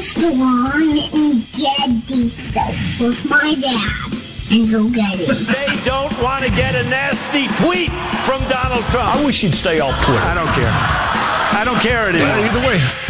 Armstrong and Getty Show with my dad, Enzo Getty. They don't want to get a nasty tweet from Donald Trump. I wish he'd stay off Twitter. I don't care. I don't care anymore. Either way.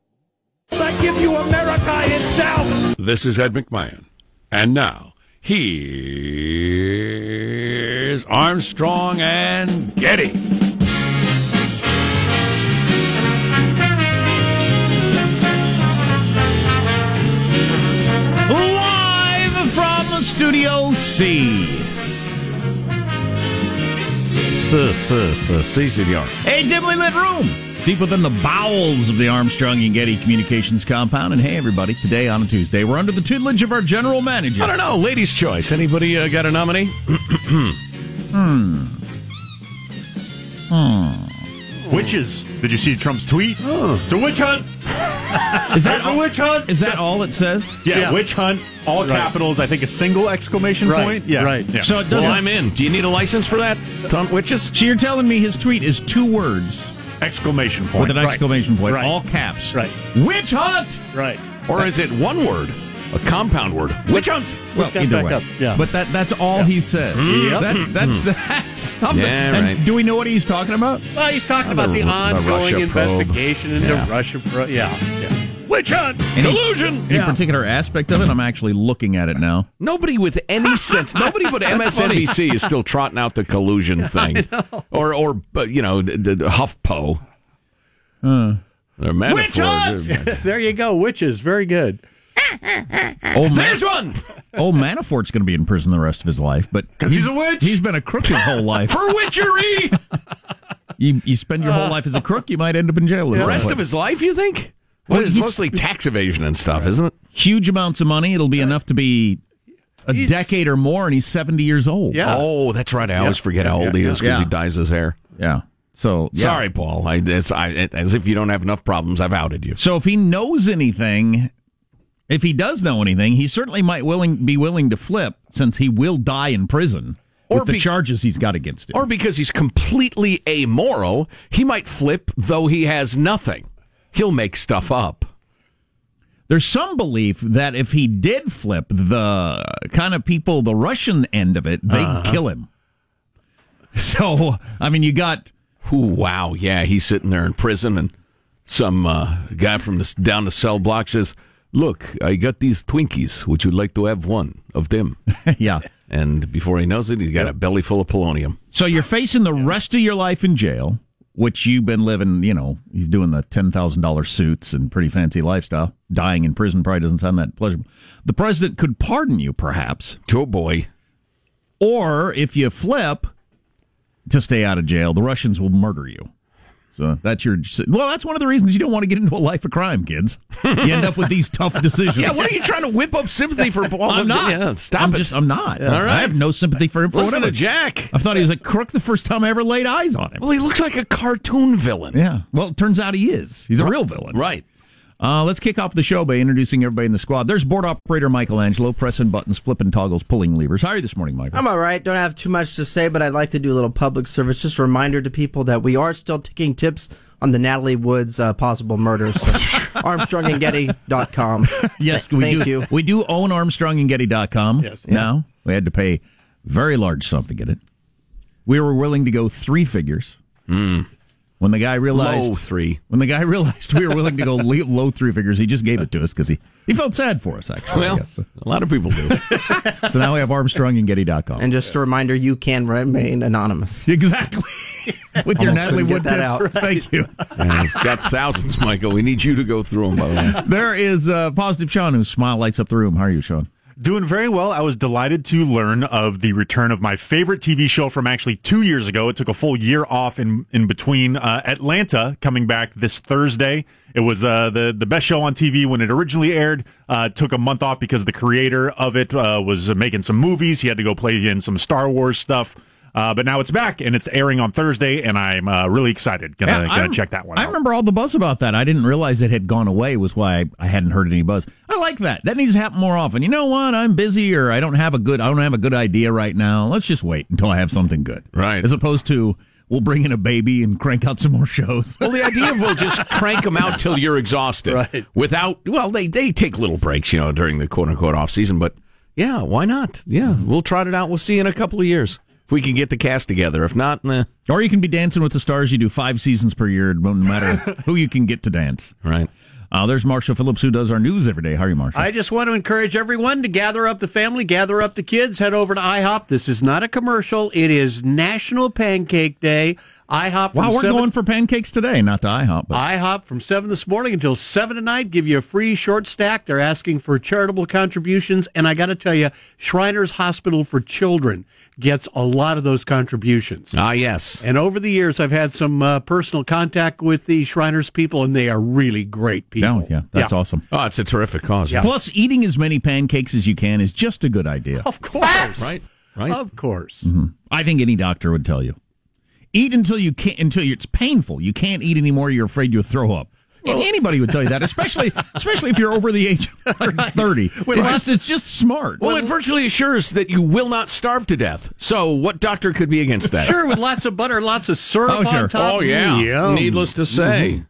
Give you America itself. This is Ed McMahon. And now, here's Armstrong and Getty. Live from Studio C. C. S, S, S, CCDR. A dimly lit room deep within the bowels of the Armstrong and Getty Communications compound. And hey, everybody, today on a Tuesday, we're under the tutelage of our general manager. I don't know, ladies' choice. Anybody uh, got a nominee? Hmm. Hmm. Witches. Did you see Trump's tweet? It's a witch hunt. Is There's a witch hunt. Is that all it says? Yeah, witch hunt. All capitals. I think a single exclamation point. Yeah, right. Yeah. So it doesn't. Well, I'm in. Do you need a license for that, Tom Witches? so you're telling me his tweet is two words exclamation point. with an exclamation point, Right. all caps. Right. Witch hunt. Right. Or is it one word? A compound word? Witch hunt. Well, that either back way. up, yeah. But that that's all he says. Hmm? Yep. That's hmm. that's hmm. that. Yeah, and right. Do we know what he's talking about? Well, he's talking about the The the ongoing investigation into Yeah. Russia. Pro- yeah, yeah. Witch hunt. Any- Collusion. Any particular aspect of it? I'm actually looking at it now. Nobody with any sense, nobody but MSNBC is still trotting out the collusion thing, or or you know, the, the, the HuffPo. Or Manafort. There you go. Witches. Very good. Old, There's one old Manafort's going to be in prison the rest of his life, but because he's a witch? he's been a crook his whole life. for witchery. You, you spend your whole life as a crook, you might end up in jail. at the some rest of his life, you think? Well, Well, it's mostly tax evasion and stuff, isn't it? huge amounts of money. It'll be enough to be a He's- decade or more, and he's 70 years old. Yeah. Oh, that's right. I always forget how old he is because Yeah. he dyes his hair. yeah. So yeah. Sorry, Paul. I, as, I, as if you don't have enough problems, I've outed you. So if he knows anything, if he does know anything, he certainly might willing be willing to flip since he will die in prison Or with the be- charges he's got against him. Or because he's completely amoral, he might flip though he has nothing. He'll make stuff up. There's some belief that if he did flip, the kind of people, the Russian end of it, they'd Uh-huh. kill him. So, I mean, you got Ooh, wow. Yeah, he's sitting there in prison, and some uh, guy from the, down the cell block says, Look, I got these Twinkies. Would you like to have one of them? yeah. And before he knows it, he's got a belly full of polonium. So you're facing the rest of your life in jail, which you've been living, you know, he's doing the $10,000 suits and pretty fancy lifestyle. Dying in prison probably doesn't sound that pleasurable. The president could pardon you, perhaps. Oh, boy. Or if you flip to stay out of jail, the Russians will murder you. So that's your. Well, that's one of the reasons you don't want to get into a life of crime, kids. You end up with these tough decisions. Yeah, what are you trying to whip up sympathy for Paul? I'm not. Yeah, stop I'm it. just. I'm not. All right. I have no sympathy for him for Listen whatever. to Jack. I thought he was a crook the first time I ever laid eyes on him. Well, he looks like a cartoon villain. Yeah. Well, it turns out he is. He's a real villain. Right. Uh, let's kick off the show by introducing everybody in the squad. There's board operator Michelangelo, pressing buttons, flipping toggles, pulling levers. How are you this morning, Michael? I'm all right. Don't have too much to say, but I'd like to do a little public service. Just a reminder to people that we are still taking tips on the Natalie Woods uh, possible murder. So ArmstrongandGetty.com. yes, we Thank do. you. We do own ArmstrongandGetty.com Yes. now. We had to pay very large sum to get it. We were willing to go three figures. When the guy realized Low three. when the guy realized we were willing to go low three figures, he just gave it to us because he, he felt sad for us. Actually, I Well, guess. a lot of people do. so now we have Armstrong And Getty.com. And just a reminder, you can remain anonymous. Exactly. With your Natalie Wood that tips. out. Thank you. Yeah, we've got thousands, Michael. We need you to go through them, by the way. There is uh, Positive Sean, whose smile lights up the room. How are you, Sean? Doing very well. I was delighted to learn of the return of my favorite TV show from actually two years ago. It took a full year off in in between. Uh, Atlanta coming back this Thursday. It was uh, the the best show on TV when it originally aired. Uh, took a month off because the creator of it uh, was making some movies. He had to go play in some Star Wars stuff. Uh, but now it's back and it's airing on Thursday, and I'm uh, really excited. Gonna, Yeah, gonna check that one I out. remember all the buzz about that. I didn't realize it had gone away. Was why I, I hadn't heard any buzz. I like that. That needs to happen more often. You know what? I'm busy, or I don't have a good. I don't have a good idea right now. Let's just wait until I have something good. Right. As opposed to we'll bring in a baby and crank out some more shows. Well, the idea of we'll just crank them out till you're exhausted. Right. Without, well, they, they take little breaks, you know, during the quote unquote off season, but yeah, why not? Yeah, we'll trot it out. We'll see you in a couple of years if we can get the cast together. If not, nah. or you can be dancing with the stars. You do five seasons per year, no matter who you can get to dance. Right. Uh, there's Marshall Phillips, who does our news every day. How are you, Marshall? I just want to encourage everyone to gather up the family, gather up the kids, head over to IHOP. This is not a commercial. It is National Pancake Day. IHOP. wow, from we're 7 going for pancakes today, not to IHOP. But IHOP from 7 this morning until 7 tonight. Give you a free short stack. They're asking for charitable contributions. And I got to tell you, Shriners Hospital for Children gets a lot of those contributions. Ah, yes. And over the years, I've had some uh, personal contact with the Shriners people, and they are really great people. yeah, yeah, that's awesome. Oh, it's a terrific cause. Yeah. Plus, eating as many pancakes as you can is just a good idea. Of course. Right. Right. Of course. I think any doctor would tell you. Eat until you can't until it's painful. You can't eat anymore. You're afraid you'll throw up. And anybody would tell you that, especially especially if you're over the age of thirty. It just, it's just smart. Well, it virtually assures that you will not starve to death. So, what doctor could be against that? Sure, with lots of butter, lots of syrup Oh, sure. on top. Oh, yeah. Yum. Needless to say.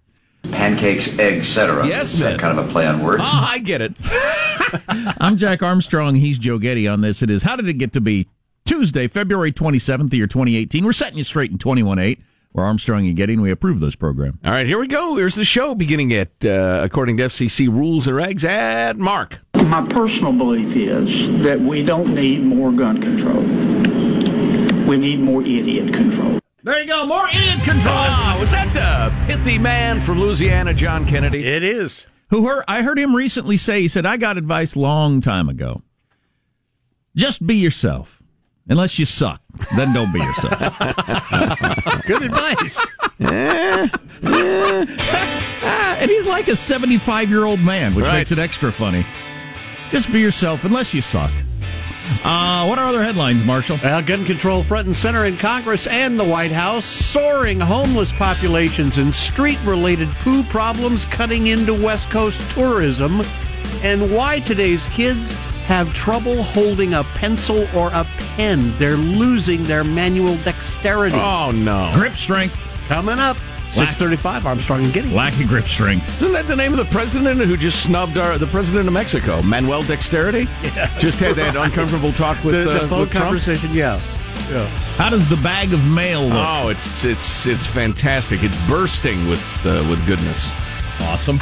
Pancakes, eggs, etc. Yes, Is that kind of a play on words? Ah, I get it. I'm Jack Armstrong. He's Joe Getty on this. It is How Did It Get to Be? Tuesday, February 27th, the year 2018. We're setting you straight in 21.8. We're Armstrong and Getty, and we approve those programs. All right, here we go. Here's the show beginning at, uh, according to FCC rules or eggs, at Mark. My personal belief is that we don't need more gun control. We need more idiot control. There you go. More idiot control. Ah, was that the pithy man from Louisiana, John Kennedy? It is. Who heard, I heard him recently say, he said, I got advice long time ago. Just be yourself. Unless you suck, then don't be yourself. Good advice. and he's like a 75 year old man, which Right. makes it extra funny. Just be yourself, unless you suck. Uh, what are other headlines, Marshall? Uh, gun control front and center in Congress and the White House. Soaring homeless populations and street related poo problems cutting into West Coast tourism. And why today's kids have trouble holding a pencil or a pen. They're losing their manual dexterity. Oh, no. Grip strength. Coming up. 635 Armstrong and Getty. Lack of grip strength. Isn't that the name of the president who just snubbed our, the president of Mexico, Manuel Dexterity? Yeah, Just had that uncomfortable talk with, The, the uh, phone with Trump? conversation, yeah. yeah. How does the bag of mail look? Oh, it's it's it's fantastic. It's bursting with uh, with goodness. Awesome.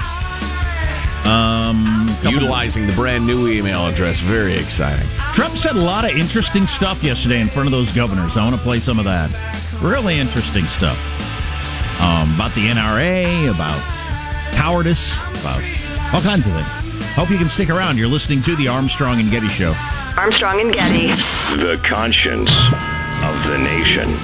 Um, Utilizing the brand new email address, very exciting. Trump said a lot of interesting stuff yesterday in front of those governors. I want to play some of that. Really interesting stuff. Um, about the NRA, about cowardice, about all kinds of things. Hope you can stick around. You're listening to the Armstrong and Getty Show. Armstrong and Getty. The conscience of the nation.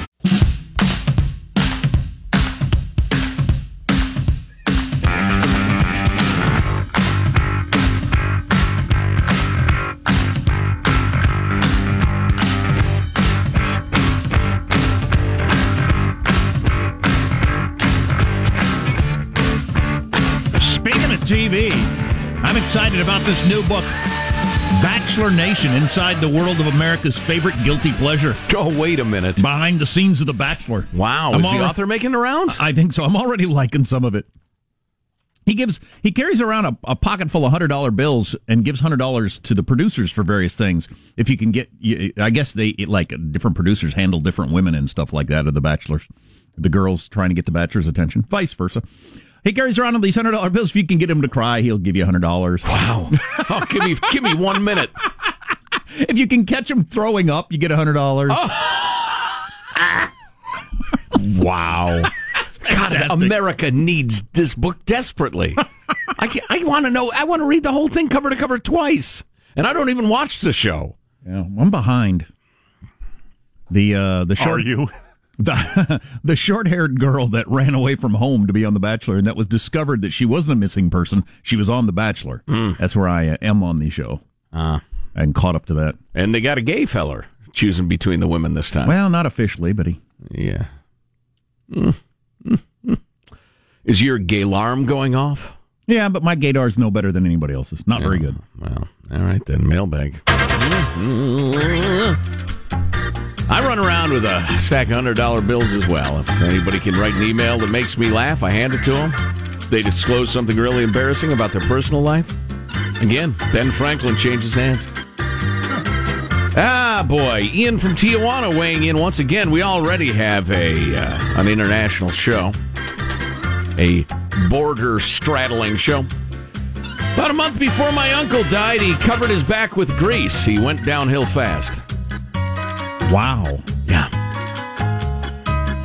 TV, I'm excited about this new book, Bachelor Nation Inside the World of America's Favorite Guilty Pleasure. Oh, wait a minute. Behind the scenes of The Bachelor. Wow, I'm is the author making the rounds? I think so. I'm already liking some of it. He gives he carries around a, a pocket full of hundred dollar bills and gives hundred dollars to the producers for various things. If you can get, you- I guess they like different producers handle different women and stuff like that. Of the bachelors, the girls trying to get the bachelor's attention, vice versa. He carries around all these hundred dollar bills. If you can get him to cry, he'll give you hundred dollars. Wow! oh, give me give me one minute. If you can catch him throwing up, you get hundred dollars. Wow! God, America needs this book desperately. I I want to know. I want to read the whole thing cover to cover twice. and I don't even watch the show. Yeah, I'm behind. The uh, the short Are you? The the short haired girl that ran away from home to be on The Bachelor, and that was discovered that she wasn't a missing person. She was on The Bachelor. That's where I uh, am on the show. Ah. and caught up to that. And they got a gay feller choosing between the women this time. Well, not officially, but he. yeah. Mm. Mm. Mm. Is your gay alarm going off? Yeah, but my gaydar's no better than anybody else's. Not very good. Well, all right then, mailbag. I run around with a stack of hundred dollar bills as well. If anybody can write an email that makes me laugh, I hand it to them. They disclose something really embarrassing about their personal life. Again, Ben Franklin changes hands. Ah, boy, Ian from Tijuana weighing in once again. We already have a uh, an international show, a border straddling show. About a month before my uncle died, he covered his back with grease. He went downhill fast. Wow. Yeah.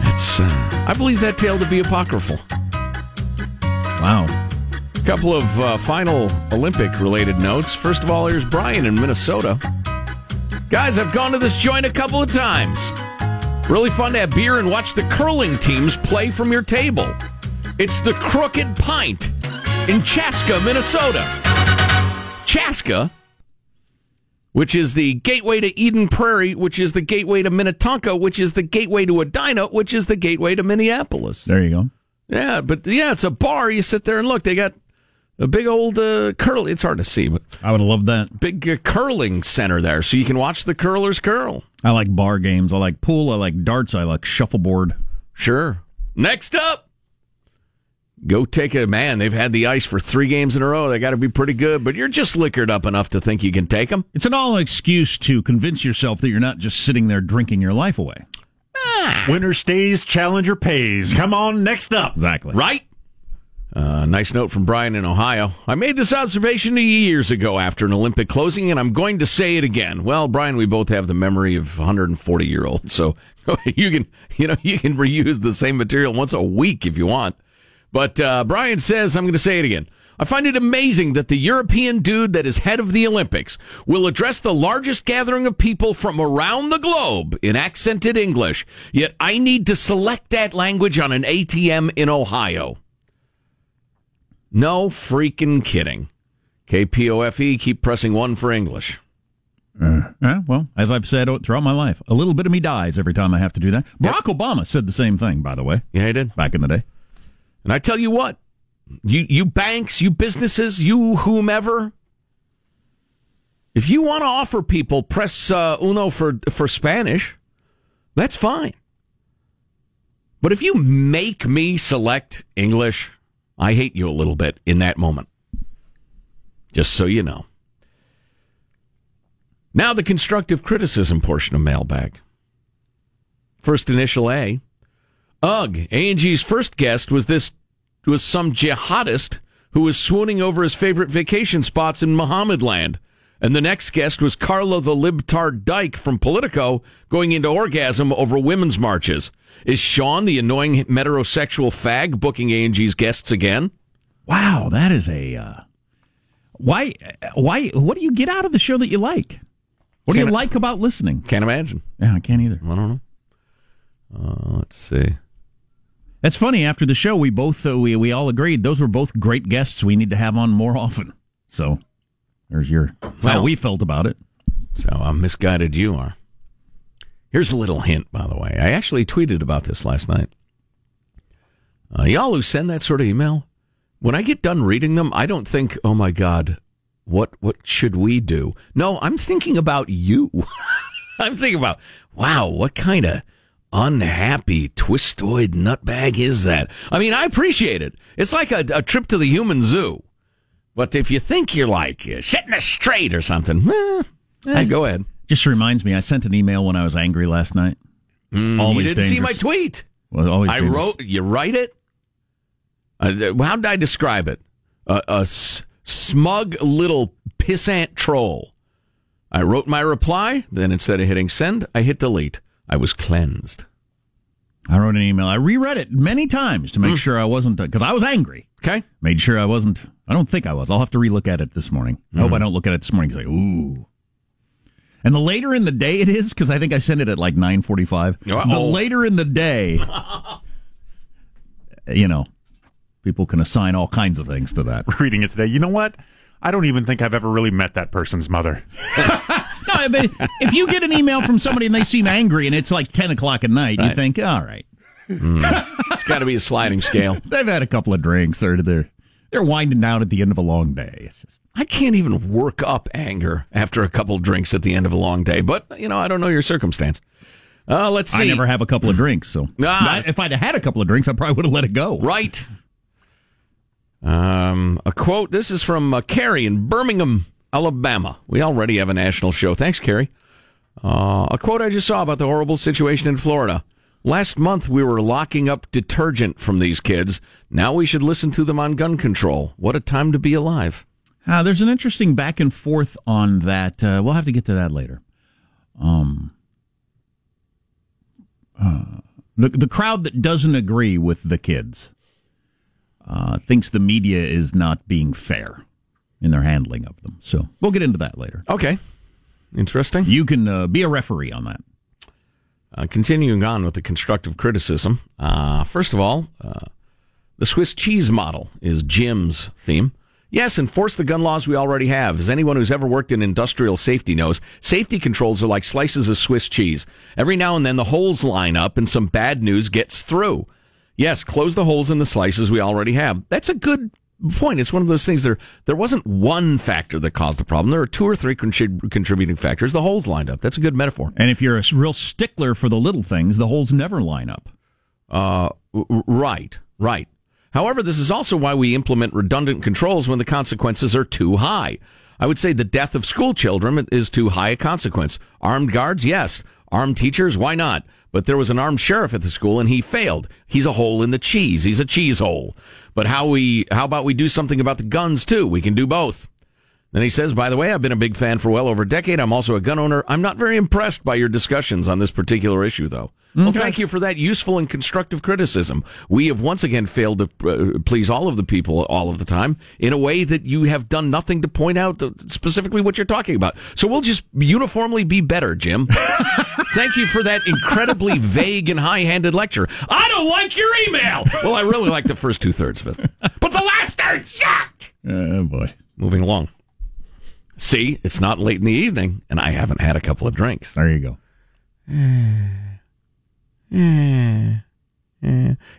That's, uh, I believe that tale to be apocryphal. Wow. A couple of uh, final Olympic related notes. First of all, here's Brian in Minnesota. Guys, I've gone to this joint a couple of times. Really fun to have beer and watch the curling teams play from your table. It's the Crooked Pint in Chaska, Minnesota. Chaska, which is the gateway to Eden Prairie, which is the gateway to Minnetonka, which is the gateway to Edina, which is the gateway to Minneapolis. There you go. Yeah, but yeah, it's a bar. You sit there and look. They got a big old uh, curl. It's hard to see, but I would have loved that. big uh, curling center there, so you can watch the curlers curl. I like bar games. I like pool. I like darts. I like shuffleboard. Sure. Next up, go take a man. They've had the ice for three games in a row. They got to be pretty good, but you're just liquored up enough to think you can take them. It's an all excuse to convince yourself that you're not just sitting there drinking your life away. Winner stays, challenger pays. Come on, next up. Exactly. Right? Uh, nice note from Brian in Ohio. I made this observation a years ago after an Olympic closing, and I'm going to say it again. Well, Brian, we both have the memory of 140 year olds, so you can, you know, you can reuse the same material once a week if you want. But uh, Brian says, I'm going to say it again. I find it amazing that the European dude that is head of the Olympics will address the largest gathering of people from around the globe in accented English. Yet I need to select that language on an ATM in Ohio. No freaking kidding. KPOFE, E, keep pressing one for English. Uh, yeah, well, as I've said throughout my life, a little bit of me dies every time I have to do that. Barack Obama said the same thing, by the way. Yeah, he did. Back in the day. And I tell you what, you you banks, you businesses, you whomever, if you want to offer people press uh, uno for for Spanish, that's fine. But if you make me select English, I hate you a little bit in that moment. Just so you know. Now the constructive criticism portion of mailbag. First initial A. Ugh, A&G's first guest was this was some jihadist who was swooning over his favorite vacation spots in Muhammad land. And the next guest was Carla the Libtard Dyke from Politico going into orgasm over women's marches. Is Sean the annoying heterosexual fag booking A&G's guests again? Wow, that is a uh, why? Why? What do you get out of the show that you like? What do you Can't- like about listening? Can't imagine. Yeah, I can't either. I don't know. Uh, let's see. That's funny. After the show, we both uh, we we all agreed those were both great guests. We need to have on more often. So there's your that's how we felt about it. So how misguided you are. Here's a little hint, by the way. I actually tweeted about this last night. Uh, y'all who send that sort of email, when I get done reading them, I don't think, "Oh my God, what what should we do?" No, I'm thinking about you. I'm thinking about, wow, what kind of unhappy twistoid nutbag is that? I mean, I appreciate it. It's like a, a trip to the human zoo. But if you think you're like uh, setting us straight or something, eh, go ahead. Just reminds me, I sent an email when I was angry last night. Mm, you didn't see my tweet. Well, always I dangerous. wrote. You write it. Uh, how did I describe it? A a s- smug little pissant troll. I wrote my reply. Then instead of hitting send, I hit delete. I was cleansed. I wrote an email. I reread it many times to make mm. sure I wasn't uh, because I was angry. Okay. Made sure I wasn't. I don't think I was. I'll have to relook at it this morning. I hope mm. I don't look at it this morning say, "Ooh." And the later in the day it is, because I think I sent it at like nine forty-five. The oh. later in the day, you know, people can assign all kinds of things to that. Reading it today, you know what? I don't even think I've ever really met that person's mother. No, but if you get an email from somebody and they seem angry and it's like ten o'clock at night, you think, all right, It's got to be a sliding scale. they've had a couple of drinks, they're they're they're winding down at the end of a long day. It's just I can't even work up anger after a couple drinks at the end of a long day, but you know, I don't know your circumstance. Uh, let's see. I never have a couple of drinks, so Ah. If I'd have had a couple of drinks, I probably would have let it go. Right. Um, a quote. This is from uh, Carrie in Birmingham, Alabama. We already have a national show. Thanks, Carrie. Uh, a quote I just saw about the horrible situation in Florida. Last month, we were locking up detergent from these kids. Now we should listen to them on gun control. What a time to be alive. Uh, there's an interesting back and forth on that. Uh, we'll have to get to that later. Um, uh, the the crowd that doesn't agree with the kids uh, thinks the media is not being fair in their handling of them. So we'll get into that later. Okay. Interesting. You can uh, be a referee on that. Uh, continuing on with the constructive criticism. Uh, first of all, uh, the Swiss cheese model is Jim's theme. Yes, enforce the gun laws we already have. As anyone who's ever worked in industrial safety knows, safety controls are like slices of Swiss cheese. Every now and then the holes line up and some bad news gets through. Yes, close the holes in the slices we already have. That's a good point. It's one of those things there there wasn't one factor that caused the problem. There are two or three contrib- contributing factors. The holes lined up. That's a good metaphor. And if you're a real stickler for the little things, the holes never line up. Uh, w- right, right. However, this is also why we implement redundant controls when the consequences are too high. I would say the death of school children is too high a consequence. Armed guards, yes. Armed teachers, why not? But there was an armed sheriff at the school and he failed. He's a hole in the cheese. He's a cheese hole. But how we, how about we do something about the guns too? We can do both. Then he says, by the way, I've been a big fan for well over a decade. I'm also a gun owner. I'm not very impressed by your discussions on this particular issue, though. Well, thank you for that useful and constructive criticism. We have once again failed to uh, please all of the people all of the time in a way that you have done nothing to point out specifically what you're talking about. So we'll just uniformly be better, Jim. thank you for that incredibly vague and high handed lecture. I don't like your email. Well, I really like the first two thirds of it, but the last third sucked. Oh, boy. Moving along. See, it's not late in the evening, and I haven't had a couple of drinks. There you go.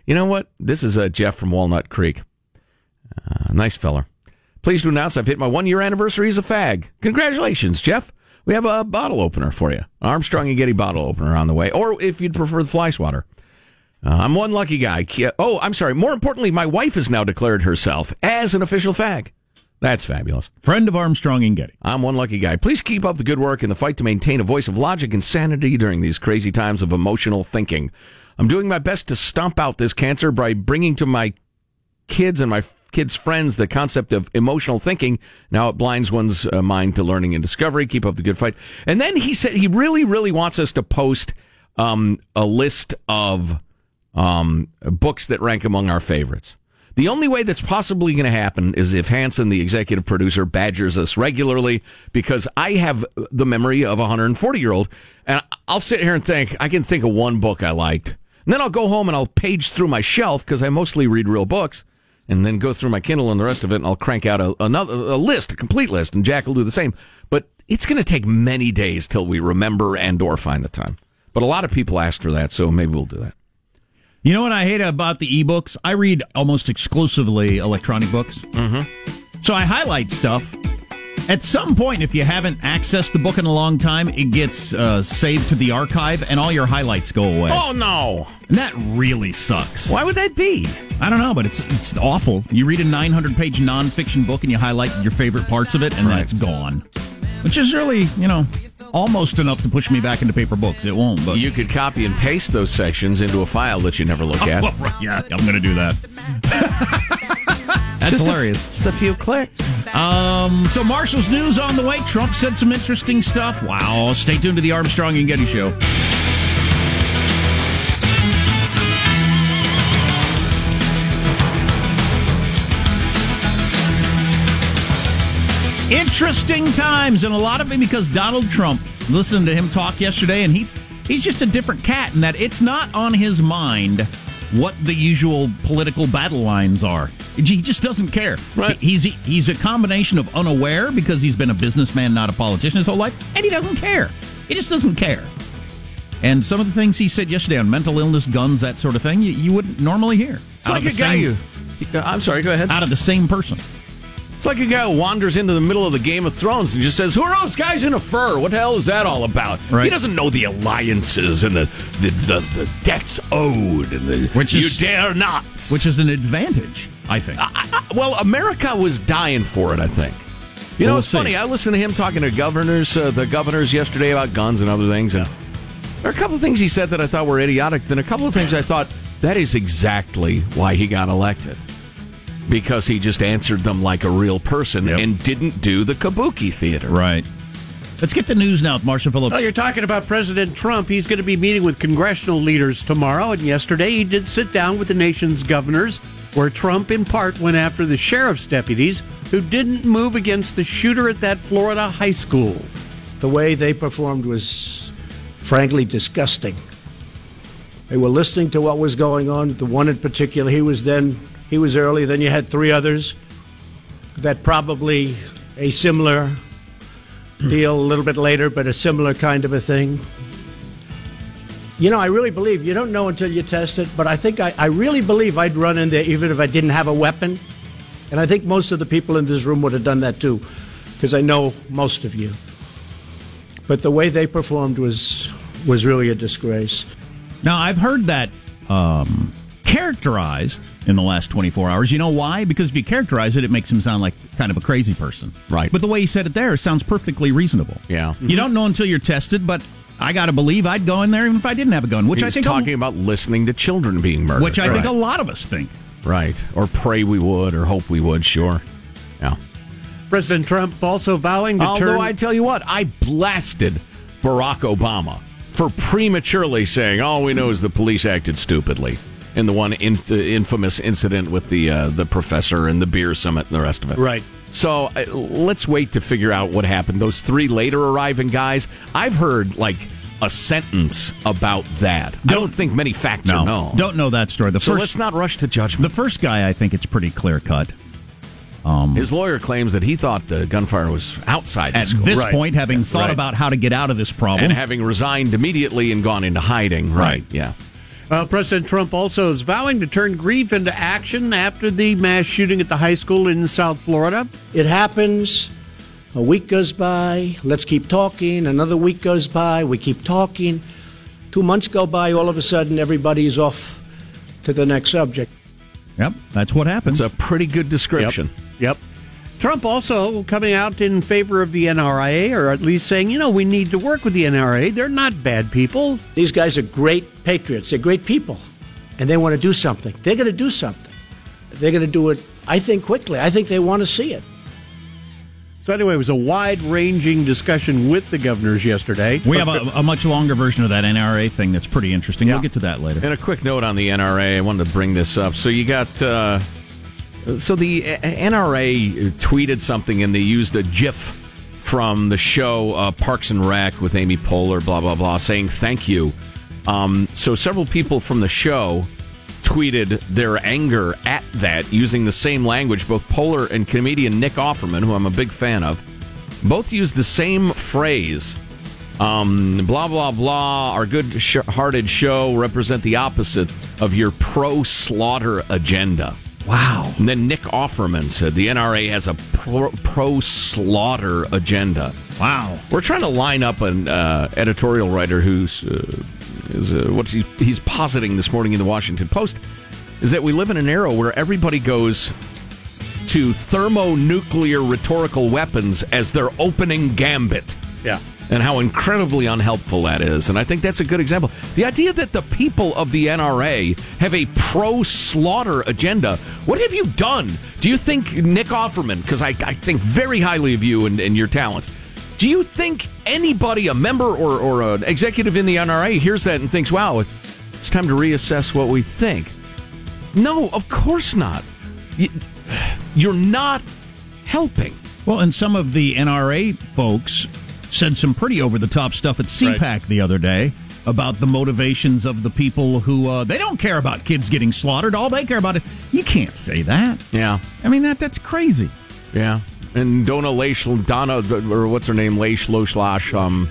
You know what? This is uh, Jeff from Walnut Creek. Uh, nice feller. Pleased to announce I've hit my one year anniversary as a fag. Congratulations, Jeff. We have a bottle opener for you. Armstrong and Getty bottle opener on the way. Or if you'd prefer the fly swatter. Uh, I'm one lucky guy. Oh, I'm sorry. More importantly, my wife has now declared herself as an official fag. That's fabulous. Friend of Armstrong and Getty. I'm one lucky guy. Please keep up the good work in the fight to maintain a voice of logic and sanity during these crazy times of emotional thinking. I'm doing my best to stomp out this cancer by bringing to my kids and my kids' friends the concept of emotional thinking. Now it blinds one's uh, mind to learning and discovery. Keep up the good fight. And then he said he really, really wants us to post um, a list of um, books that rank among our favorites. The only way that's possibly going to happen is if Hanson, the executive producer, badgers us regularly because I have the memory of a 140 year old. And I'll sit here and think, I can think of one book I liked. And then I'll go home and I'll page through my shelf because I mostly read real books and then go through my Kindle and the rest of it and I'll crank out a, another a list, a complete list. And Jack will do the same. But it's going to take many days till we remember and or find the time. But a lot of people asked for that, so maybe we'll do that. You know what I hate about the ebooks? I read almost exclusively electronic books. Mm-hmm. So I highlight stuff. At some point, if you haven't accessed the book in a long time, it gets uh, saved to the archive and all your highlights go away. Oh no! And that really sucks. Why would that be? I don't know, but it's it's awful. You read a 900 page nonfiction book and you highlight your favorite parts of it, and then it's gone. Which is really, you know, almost enough to push me back into paper books. It won't, but You could copy and paste those sections into a file that you never look at. Well, yeah, I'm going to do that. That's just a- hilarious. it's a few clicks. Um, so Marshall's news on the way. Trump said some interesting stuff. Wow. Stay tuned to the Armstrong and Getty show. Interesting times, and a lot of it because Donald Trump. Listening to him talk yesterday, and he's he's just a different cat in that it's not on his mind what the usual political battle lines are. He just doesn't care. Right. He's he's a combination of unaware because he's been a businessman, not a politician his whole life, and he doesn't care. He just doesn't care. And some of the things he said yesterday on mental illness, guns, that sort of thing, you, you wouldn't normally hear. It's like a guy you. I'm sorry. Go ahead. Out of the same person. It's like a guy who wanders into the middle of the Game of Thrones and just says, "Who are those guys in a fur? What the hell is that all about?" Right. He doesn't know the alliances and the the, the, the debts owed and the Which you is- dare not. Which is an advantage, I think. I, I, well, America was dying for it. I think. You know, We'll it's see. funny. I listened to him talking to governors, uh, the governors yesterday about guns and other things, and there are a couple of things he said that I thought were idiotic. Then a couple of things I thought that is exactly why he got elected, because he just answered them like a real person and didn't do the kabuki theater. Right. Let's get the news now with Marshall Phillips. Oh, you're talking about President Trump. He's going to be meeting with congressional leaders tomorrow. And yesterday, he did sit down with the nation's governors, where Trump, in part, went after the sheriff's deputies who didn't move against the shooter at that Florida high school. The way they performed was frankly disgusting. They were listening to what was going on. The one in particular, he was then he was early. Then you had three others that probably a similar deal a little bit later, but a similar kind of a thing. You know, I really believe you don't know until you test it, but I think I, I really believe I'd run in there even if I didn't have a weapon. And I think most of the people in this room would have done that too, because I know most of you. But the way they performed was was really a disgrace. Now, I've heard that um, characterized in the last 24 hours. You know why? Because if you characterize it, it makes him sound like kind of a crazy person. Right. But the way he said it there sounds perfectly reasonable. Yeah. You mm-hmm. don't know until you're tested, but I got to believe I'd go in there even if I didn't have a gun, which he I was think talking about listening to children being murdered, which I think a lot of us think. right, or pray we would, or hope we would. Sure, yeah. President Trump also vowing to Although turn. I tell you what, I blasted Barack Obama for prematurely saying all we know is the police acted stupidly in the one in, infamous incident with the uh, the professor and the beer summit and the rest of it. Right. So uh, let's wait to figure out what happened. Those three later arriving guys, I've heard like a sentence about that. I don't think many facts No, are known. don't know that story. The so first, let's not rush to judgment. the first guy, I think it's pretty clear cut. Um, His lawyer claims that he thought the gunfire was outside the at this Right. point, having Yes, thought right. about how to get out of this problem, and having resigned immediately and gone into hiding. Right. Yeah. Well, President Trump also is vowing to turn grief into action after the mass shooting at the high school in South Florida. It happens. A week goes by. Let's keep talking. Another week goes by. We keep talking. Two months go by. All of a sudden, everybody's off to the next subject. yep, that's what happens. It's a pretty good description. Yep. Trump also coming out in favor of the NRA, or at least saying, you know, we need to work with the NRA. They're not bad people. These guys are great patriots. They're great people. And they want to do something. They're going to do something. They're going to do it, I think, quickly. I think they want to see it. So, anyway, it was a wide ranging discussion with the governors yesterday. we have a, a much longer version of that NRA thing that's pretty interesting. Yeah. We'll get to that later. And a quick note on the NRA. I wanted to bring this up. So you got. Uh, so the uh, NRA tweeted something and they used a GIF from the show uh, Parks and Rec with Amy Poehler, blah, blah, blah, saying thank you. Um, so several people from the show tweeted their anger at that using the same language. Both Poehler and comedian Nick Offerman, who I'm a big fan of, both used the same phrase. Um, blah blah blah. Our good-hearted show represent the opposite of your pro-slaughter agenda. Wow. And then Nick Offerman said the NRA has a pro- pro-slaughter agenda. Wow. We're trying to line up an uh, editorial writer who's uh, is uh, what's he, he's positing this morning in the Washington Post is that we live in an era where everybody goes to thermonuclear rhetorical weapons as their opening gambit. Yeah. And how incredibly unhelpful that is. And I think that's a good example. The idea that the people of the NRA have a pro slaughter agenda. What have you done? Do you think Nick Offerman, because I, I think very highly of you and, and your talents, do you think anybody, a member or, or an executive in the NRA, hears that and thinks, wow, it's time to reassess what we think? No, of course not. You- You're not helping. Well, and some of the NRA folks said some pretty over the top stuff at CPAC Right. the other day about the motivations of the people who uh, they don't care about kids getting slaughtered. All they care about is you can't say that. Yeah. I mean that that's crazy. Yeah. And Donna Leish, Donna, or what's her name, Leish Loslash, um,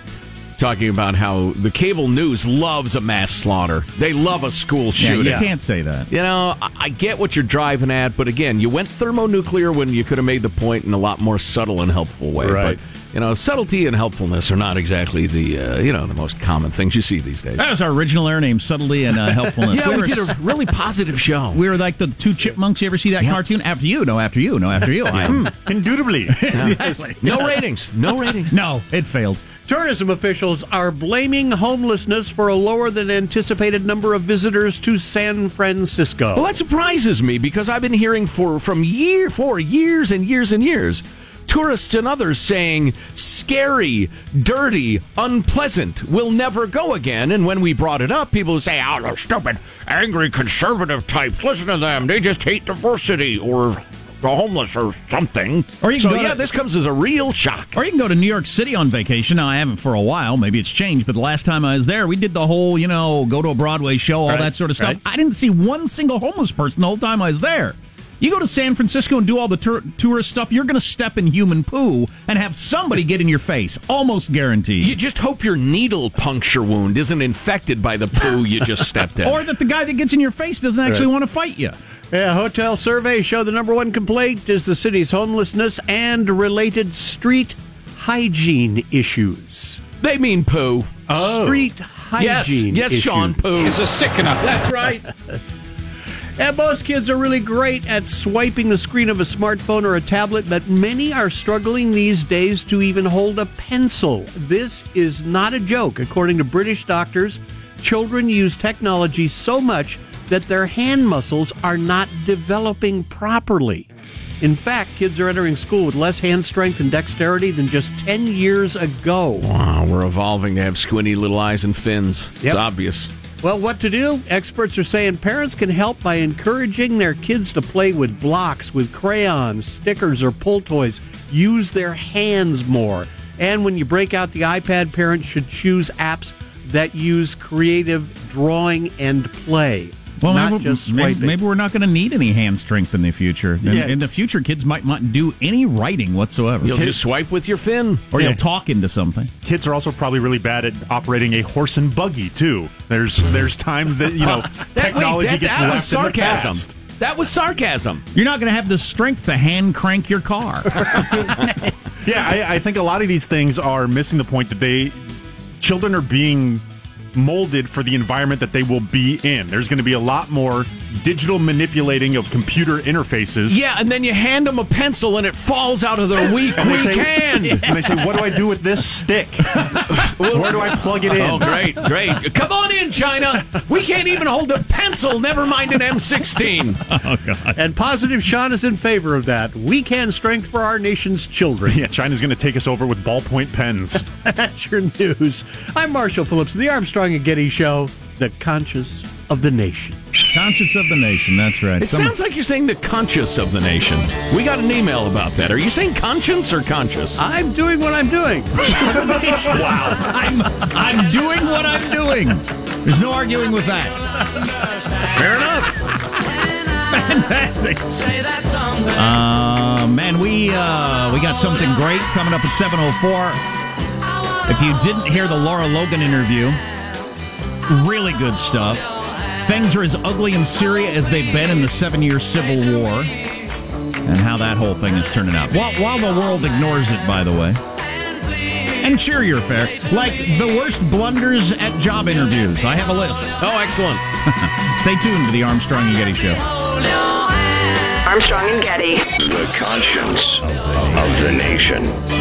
talking about how the cable news loves a mass slaughter. They love a school Yeah, shooting. you can't say that. You know, I, I get what you're driving at, but again, you went thermonuclear when you could have made the point in a lot more subtle and helpful way. Right. But, you know, subtlety and helpfulness are not exactly the, uh, you know, the most common things you see these days. That was our original air name, subtlety and uh, helpfulness. Yeah, we were did a really positive show. We were like the two chipmunks. You ever see that cartoon? After you, no, after you, no, after you. I am. Indubitably. Exactly. No ratings. No ratings. No, it failed. Tourism officials are blaming homelessness for a lower than anticipated number of visitors to San Francisco. Well, that surprises me because I've been hearing for from year for years and years and years. Tourists and others saying scary, dirty, unpleasant, we'll never go again. And when we brought it up, people would say, "Oh, those stupid, angry conservative types. Listen to them. They just hate diversity or the homeless or something." Or you can so yeah, to- this comes as a real shock. Or you can go to New York City on vacation. Now, I haven't for a while. Maybe it's changed, but the last time I was there, we did the whole, you know, go to a Broadway show, all Right, that sort of stuff. right. I didn't see one single homeless person the whole time I was there. You go to San Francisco and do all the tour- tourist stuff, you're going to step in human poo and have somebody get in your face. Almost guaranteed. You just hope your needle puncture wound isn't infected by the poo you just stepped in. or that the guy that gets in your face doesn't actually Right. want to fight you. Yeah, hotel surveys show the number one complaint is the city's homelessness and related street hygiene issues. they mean poo. Oh. Street Yes, hygiene. yes, issues. Sean Poo. is a sickener. That's right. And most kids are really great at swiping the screen of a smartphone or a tablet, but many are struggling these days to even hold a pencil. This is not a joke. According to British doctors, children use technology so much that their hand muscles are not developing properly. In fact, kids are entering school with less hand strength and dexterity than just 10 years ago. Wow, we're evolving to have squinty little eyes and fins. It's obvious. Well, what to do? Experts are saying parents can help by encouraging their kids to play with blocks, with crayons, stickers, or pull toys. Use their hands more. And when you break out the iPad, parents should choose apps that use creative drawing and play. Well, not maybe, just maybe, swiping. maybe we're not going to need any hand strength in the future. In, Yeah. in the future, kids might not do any writing whatsoever. You'll just swipe with your fin. or Yeah. you'll talk into something. Kids are also probably really bad at operating a horse and buggy too. There's there's times that you know That- technology wait, that, gets that was sarcasm. In the past. That was sarcasm. You're not going to have the strength to hand crank your car. Yeah, I, I think a lot of these things are missing the point that they children are being molded for the environment that they will be in. There's going to be a lot more digital manipulating of computer interfaces. Yeah, and then you hand them a pencil and it falls out of their weak, And they weak say, hand. and they say, "What do I do with this stick? Where do I plug it in?" Oh, great, great. Come on in, China. We can't even hold a pencil, never mind an M16. oh, God. and Positive Sean is in favor of that. Weekend strength for our nation's children. Yeah, China's going to take us over with ballpoint pens. That's your news. I'm Marshall Phillips, the Armstrong and Getty Show, the conscious of the nation. Conscience of the nation. That's right. It Some- sounds like you're saying the conscious of the nation. We got an email about that. Are you saying conscience or conscious? I'm doing what I'm doing. wow. I'm, I'm doing what I'm doing. There's no arguing with that. Fair enough. Fantastic. Uh, man, we uh, we got something great coming up at 7:04. If you didn't hear the Lara Logan interview, really good stuff. Things are as ugly in Syria as they've been in the seven-year civil war, and how that whole thing is turning out. While, while the world ignores it, by the way. And cheerier fare, like the worst blunders at job interviews. I have a list. Oh, excellent. Stay tuned to the Armstrong and Getty Show. Armstrong and Getty. The conscience of the nation.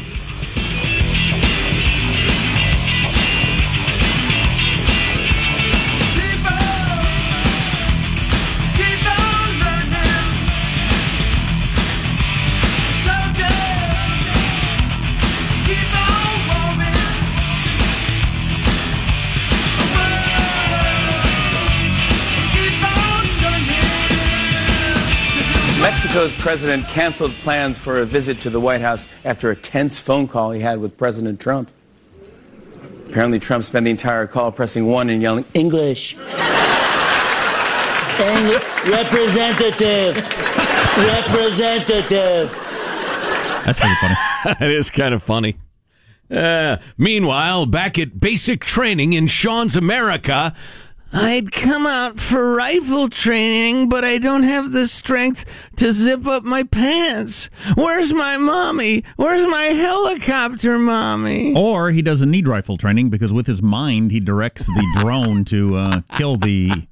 Mexico's president canceled plans for a visit to the White House after a tense phone call he had with President Trump. Apparently, Trump spent the entire call pressing one and yelling, English. Representative. Representative. That's pretty funny. that is kind of funny. Uh, meanwhile, back at basic training in Sean's America, I'd come out for rifle training, but I don't have the strength to zip up my pants. Where's my mommy? Where's my helicopter mommy? Or he doesn't need rifle training because with his mind he directs the drone to uh, kill the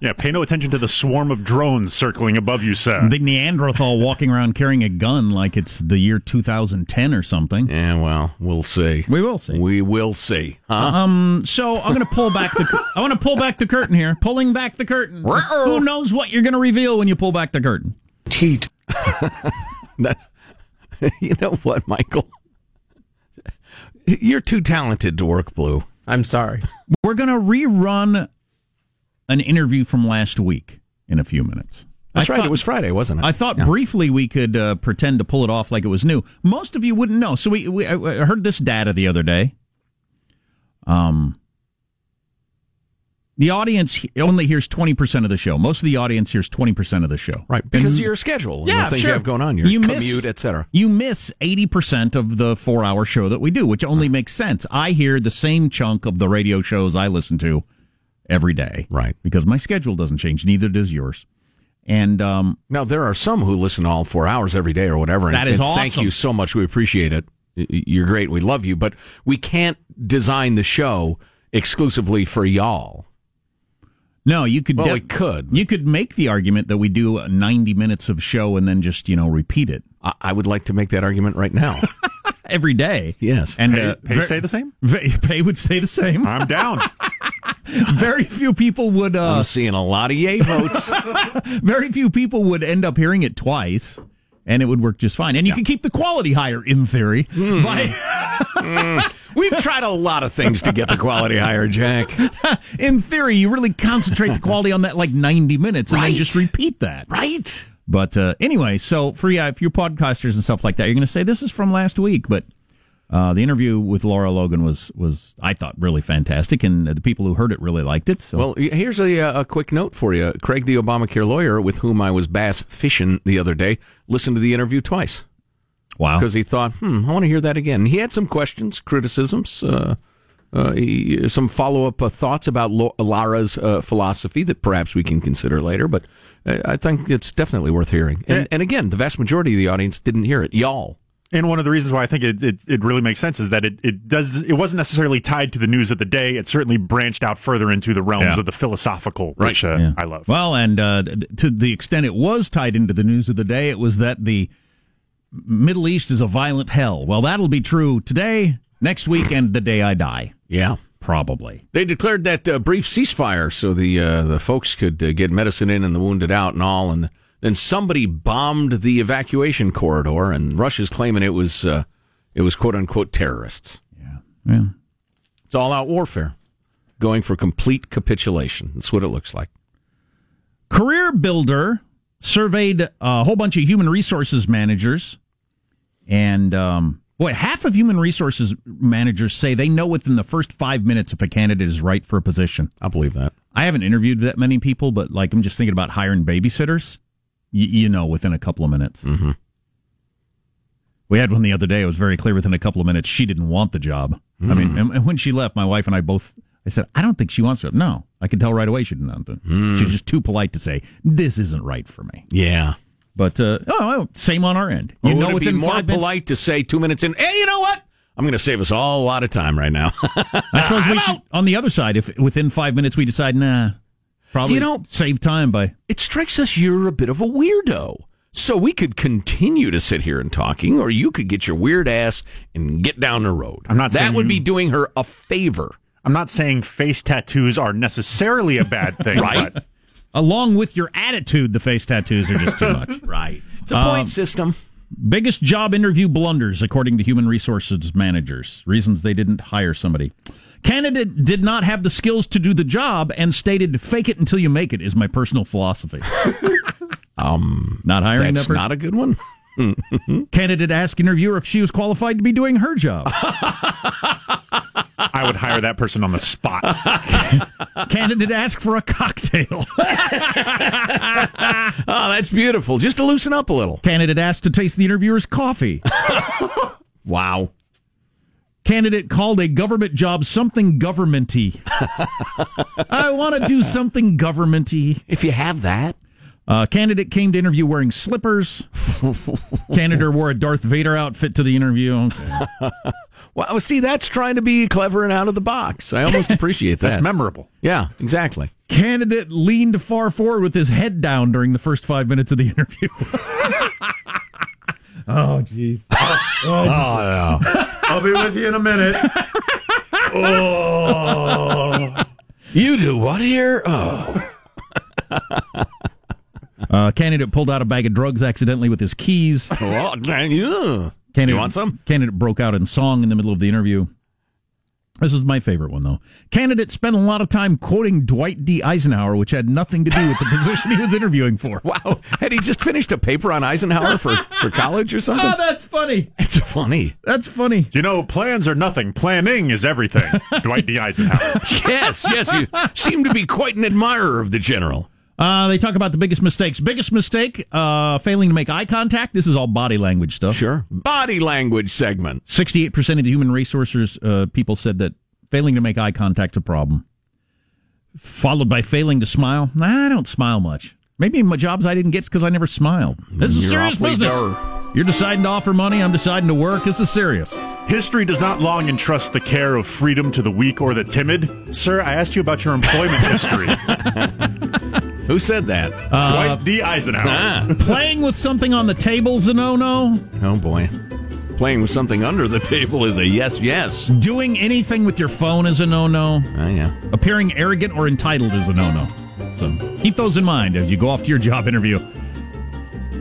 Yeah, pay no attention to the swarm of drones circling above you, sir. the Neanderthal walking around carrying a gun like it's the year 2010 or something. Yeah, well, we'll see. We will see. We will see. Huh? Um, so I'm going to pull back the. I want to pull back the curtain here. Pulling back the curtain. Who knows what you're going to reveal when you pull back the curtain? Teat. that, you know what, Michael? You're too talented to work blue. I'm sorry. We're going to rerun an interview from last week in a few minutes. That's I right. thought- it was Friday, wasn't it? I thought Yeah. briefly we could uh, pretend to pull it off like it was new. Most of you wouldn't know. So we, we I heard this data the other day. Um, the audience only hears twenty percent of the show. Most of the audience hears twenty percent of the show. Right, because And- of your schedule and Yeah, the sure. you have going on, your You miss- commute, etc. You miss eighty percent of the four-hour show that we do, which only makes sense. I hear the same chunk of the radio shows I listen to every day, right? Because my schedule doesn't change. Neither does yours. And um, Now there are some who listen all four hours every day or whatever. and- That is and Thank you so much. We appreciate it. You're great. We love you, but we can't design the show exclusively for y'all. No, you could. Well, de- we could. You could make the argument that we do 90 minutes of show and then just you know repeat it. I, I would like to make that argument right now. every day. Yes. and Pay- uh, pay ver- stay the same? ve- Pay would stay the same. I'm down. very few people would. Uh, I'm seeing a lot of yay votes. very few people would end up hearing it twice, and it would work just fine. And you could keep the quality higher in theory. Hmm. By We've tried a lot of things to get the quality higher, Jack. in theory, you really concentrate the quality on that like 90 minutes, and Right. then just repeat that. Right. But uh, anyway, so for yeah, if you're podcasters and stuff like that, you're going to say this is from last week. But uh, the interview with Lara Logan was was I thought really fantastic, and the people who heard it really liked it. So Well, here's a, uh, a quick note for you. Craig, the Obamacare lawyer with whom I was bass fishing the other day, listened to the interview twice. Wow. Because he thought, hmm, I want to hear that again. He had some questions, criticisms, uh, uh, some follow up uh, thoughts about Lo- Lara's uh, philosophy that perhaps we can consider later, but uh, I think it's definitely worth hearing. And, and again, the vast majority of the audience didn't hear it. Y'all. And one of the reasons why I think it, it, it really makes sense is that it, it does it wasn't necessarily tied to the news of the day. It certainly branched out further into the realms Yeah. of the philosophical, Right. which uh, Yeah. I love. Well, and uh, to the extent it was tied into the news of the day, it was that the Middle East is a violent hell. Well, that'll be true today, next week, and the day I die. Yeah. Probably. They declared that uh, brief ceasefire so the uh, the folks could uh, get medicine in and the wounded out and all, and then somebody bombed the evacuation corridor, and Russia's claiming it was uh, it was quote unquote terrorists. Yeah. Yeah. It's all out warfare, going for complete capitulation. That's what it looks like. Career Builder surveyed a whole bunch of human resources managers, and um, boy, half of human resources managers say they know within the first five minutes if a candidate is right for a position. I believe that. I haven't interviewed that many people, but like I'm just thinking about hiring babysitters. Y- you know, within a couple of minutes. Mm-hmm. We had one the other day. It was very clear within a couple of minutes she didn't want the job. I Mm. mean, and, and when she left, my wife and I both. I said, I don't think she wants it. No, I could tell right away she didn't want it. Mm. She's just too polite to say this isn't right for me. Yeah. But uh, oh, same on our end. You Or know, would it be more minutes- polite to say two minutes in? Hey, you know what? I'm going to save us all a lot of time right now. I suppose we should, on the other side, if within five minutes we decide, nah, probably You know- save time by it strikes us you're a bit of a weirdo. So we could continue to sit here and talking, or you could get your weird ass and get down the road. I'm not That saying would be doing her a favor. I'm not saying face tattoos are necessarily a bad thing, Right. but along with your attitude, the face tattoos are just too much. Right. It's a Um, point system. Biggest job interview blunders, according to human resources managers. Reasons they didn't hire somebody. Candidate did not have the skills to do the job and stated, fake it until you make it is my personal philosophy. Um, Not hiring that's that not a good one. Candidate asked interviewer if she was qualified to be doing her job. I would hire that person on the spot. Candidate asked for a cocktail. oh, that's beautiful. Just to loosen up a little. Candidate asked to taste the interviewer's coffee. wow. Candidate called a government job something governmenty. I want to do something governmenty. If you have that. Uh, candidate came to interview wearing slippers. candidate wore a Darth Vader outfit to the interview. Okay. Well, see, that's trying to be clever and out of the box. I almost appreciate that. That's memorable. Yeah, exactly. Candidate leaned far forward with his head down during the first five minutes of the interview. oh, jeez. Oh, no. I'll be with you in a minute. oh. You do what here? Oh. Uh, candidate pulled out a bag of drugs accidentally with his keys. Oh, dang, yeah. Candidate, You want some? Candidate broke out in song in the middle of the interview. This is my favorite one, though. Candidate spent a lot of time quoting Dwight D. Eisenhower, which had nothing to do with the position he was interviewing for. Wow. Had he just finished a paper on Eisenhower for, for college or something? Oh, that's funny. It's funny. That's funny. You know, plans are nothing. Planning is everything. Dwight D. Eisenhower. yes, yes. You seem to be quite an admirer of the general. Uh, they talk about the biggest mistakes. Biggest mistake, uh, failing to make eye contact. This is all body language stuff. Sure. Body language segment. 68% of the human resources uh, people said that failing to make eye contact's a problem. Followed by failing to smile. Nah, I don't smile much. Maybe my jobs I didn't get because I never smiled. This is You're serious business. dour. You're deciding to offer money. I'm deciding to work. This is serious. History does not long entrust the care of freedom to the weak or the timid. Sir, I asked you about your employment history. Who said that? Uh, Dwight D. Eisenhower. Ah. Playing with something on the table's a no-no. Oh, boy. Playing with something under the table is a yes, yes. Doing anything with your phone is a no-no. Oh, yeah. Appearing arrogant or entitled is a no-no. So keep those in mind as you go off to your job interview.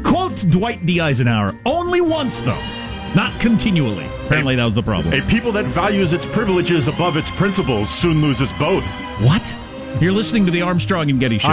Quote Dwight D. Eisenhower only once, though, not continually. Apparently, that was the problem. A people that values its privileges above its principles soon loses both. What? You're listening to the Armstrong and Getty Show.